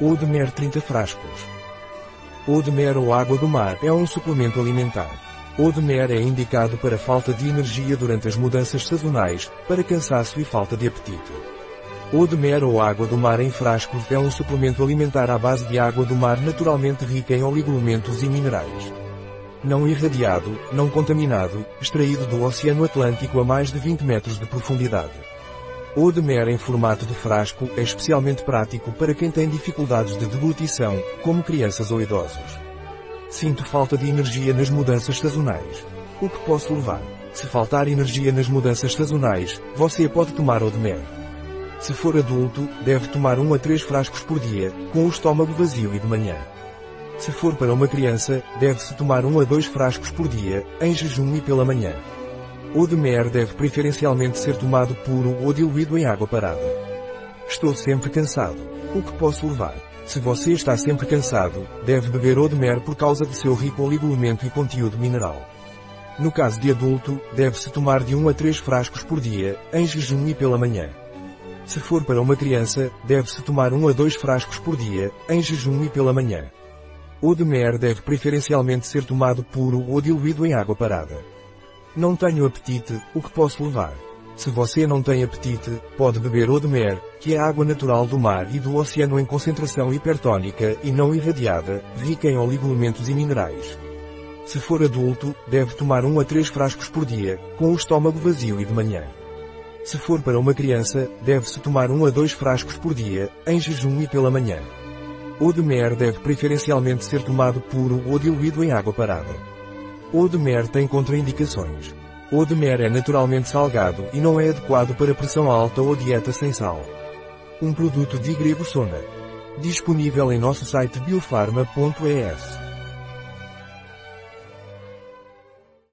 Eau de mer 30 frascos. Eau de mer ou água do mar é um suplemento alimentar. Eau de mer é indicado para falta de energia durante as mudanças sazonais, para cansaço e falta de apetite. Eau de mer ou água do mar em frascos é um suplemento alimentar à base de água do mar naturalmente rica em oligoelementos e minerais. Não irradiado, não contaminado, extraído do Oceano Atlântico a mais de 20 metros de profundidade. Eau de mer em formato de frasco é especialmente prático para quem tem dificuldades de deglutição, como crianças ou idosos. Sinto falta de energia nas mudanças sazonais. O que posso levar? Se faltar energia nas mudanças sazonais, você pode tomar eau de mer. Se for adulto, deve tomar 1 a 3 frascos por dia, com o estômago vazio e de manhã. Se for para uma criança, deve-se tomar 1 a 2 frascos por dia, em jejum e pela manhã. O de mer deve preferencialmente ser tomado puro ou diluído em água parada. Estou sempre cansado. O que posso levar? Se você está sempre cansado, deve beber eau de mer por causa de seu rico oligoelemento e conteúdo mineral. No caso de adulto, deve-se tomar de 1 a 3 frascos por dia, em jejum e pela manhã. Se for para uma criança, deve-se tomar 1 a 2 frascos por dia, em jejum e pela manhã. O de mer deve preferencialmente ser tomado puro ou diluído em água parada. Não tenho apetite, o que posso levar? Se você não tem apetite, pode beber eau de mer, que é água natural do mar e do oceano em concentração hipertónica e não irradiada, rica em oligoelementos e minerais. Se for adulto, deve tomar 1 a 3 frascos por dia, com o estômago vazio e de manhã. Se for para uma criança, deve-se tomar 1 a 2 frascos por dia, em jejum e pela manhã. Eau de mer deve preferencialmente ser tomado puro ou diluído em água parada. O de mer tem contraindicações. O de mer é naturalmente salgado e não é adequado para pressão alta ou dieta sem sal. Um produto de Grego Sona. Disponível em nosso site biofarma.es.